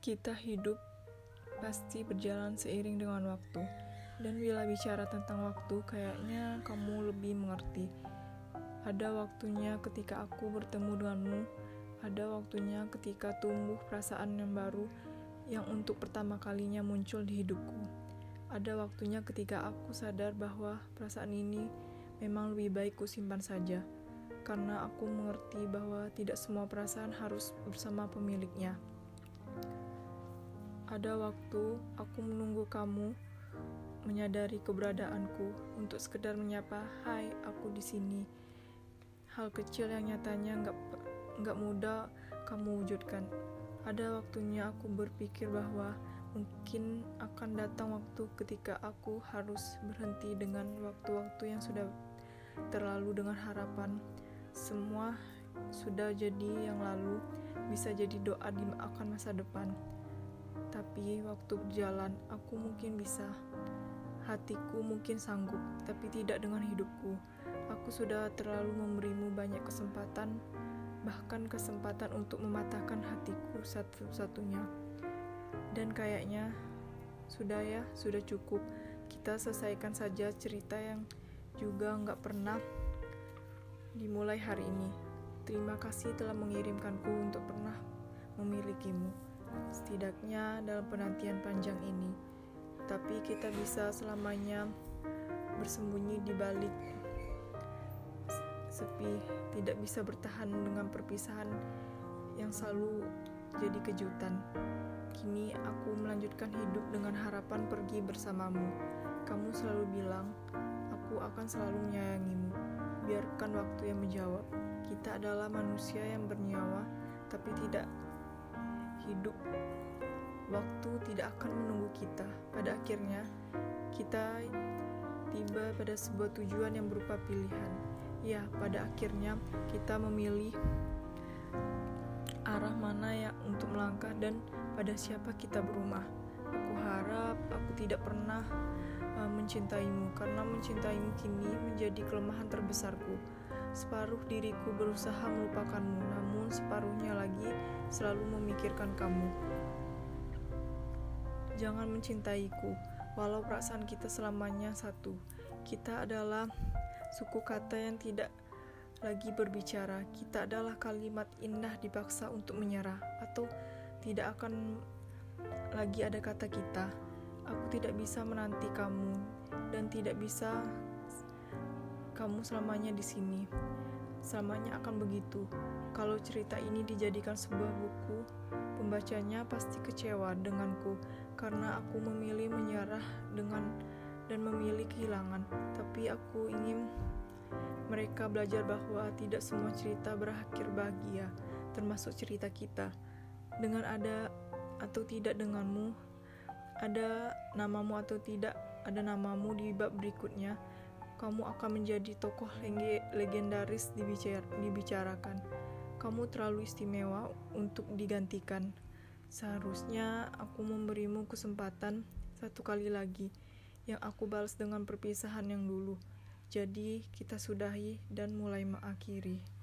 Kita hidup pasti berjalan seiring dengan waktu. Dan bila bicara tentang waktu, kayaknya kamu lebih mengerti. Ada waktunya ketika aku bertemu denganmu, ada waktunya ketika tumbuh perasaan yang baru yang untuk pertama kalinya muncul di hidupku. Ada waktunya ketika aku sadar bahwa perasaan ini memang lebih baik ku simpan saja, karena aku mengerti bahwa tidak semua perasaan harus bersama pemiliknya. Ada waktu aku menunggu kamu menyadari keberadaanku untuk sekedar menyapa, "Hai, aku di sini." Hal kecil yang nyatanya nggak nggak mudah kamu wujudkan. Ada waktunya aku berpikir bahwa mungkin akan datang waktu ketika aku harus berhenti dengan waktu-waktu yang sudah terlalu dengan harapan semua sudah jadi yang lalu bisa jadi doa di akan masa depan. Tapi waktu berjalan, aku mungkin bisa. Hatiku mungkin sanggup, tapi tidak dengan hidupku. Aku sudah terlalu memberimu banyak kesempatan, bahkan kesempatan untuk mematahkan hatiku satu-satunya. Dan kayaknya sudah ya, sudah cukup. Kita selesaikan saja cerita yang juga nggak pernah dimulai hari ini. Terima kasih telah mengirimkanku untuk pernah memilikimu setidaknya dalam penantian panjang ini. Tapi kita bisa selamanya bersembunyi di balik sepi, tidak bisa bertahan dengan perpisahan yang selalu jadi kejutan. Kini aku melanjutkan hidup dengan harapan pergi bersamamu. Kamu selalu bilang, aku akan selalu menyayangimu. Biarkan waktu yang menjawab. Kita adalah manusia yang bernyawa, tapi tidak hidup, waktu tidak akan menunggu kita. Pada akhirnya, kita tiba pada sebuah tujuan yang berupa pilihan. Ya, pada akhirnya kita memilih arah mana yang untuk melangkah dan pada siapa kita berumah. Aku harap aku tidak pernah uh, mencintaimu karena mencintaimu kini menjadi kelemahan terbesarku. Separuh diriku berusaha melupakanmu, namun separuhnya lagi selalu memikirkan kamu. Jangan mencintaiku, walau perasaan kita selamanya satu. Kita adalah suku kata yang tidak lagi berbicara. Kita adalah kalimat indah dipaksa untuk menyerah, atau tidak akan lagi ada kata kita. Aku tidak bisa menanti kamu dan tidak bisa kamu selamanya di sini. Selamanya akan begitu. Kalau cerita ini dijadikan sebuah buku, pembacanya pasti kecewa denganku karena aku memilih menyerah dengan dan memilih kehilangan. Tapi aku ingin mereka belajar bahwa tidak semua cerita berakhir bahagia, termasuk cerita kita. Dengan ada atau tidak denganmu, ada namamu atau tidak ada namamu di bab berikutnya, kamu akan menjadi tokoh legendaris dibicar dibicarakan. Kamu terlalu istimewa untuk digantikan. Seharusnya aku memberimu kesempatan satu kali lagi yang aku balas dengan perpisahan yang dulu. Jadi, kita sudahi dan mulai mengakhiri.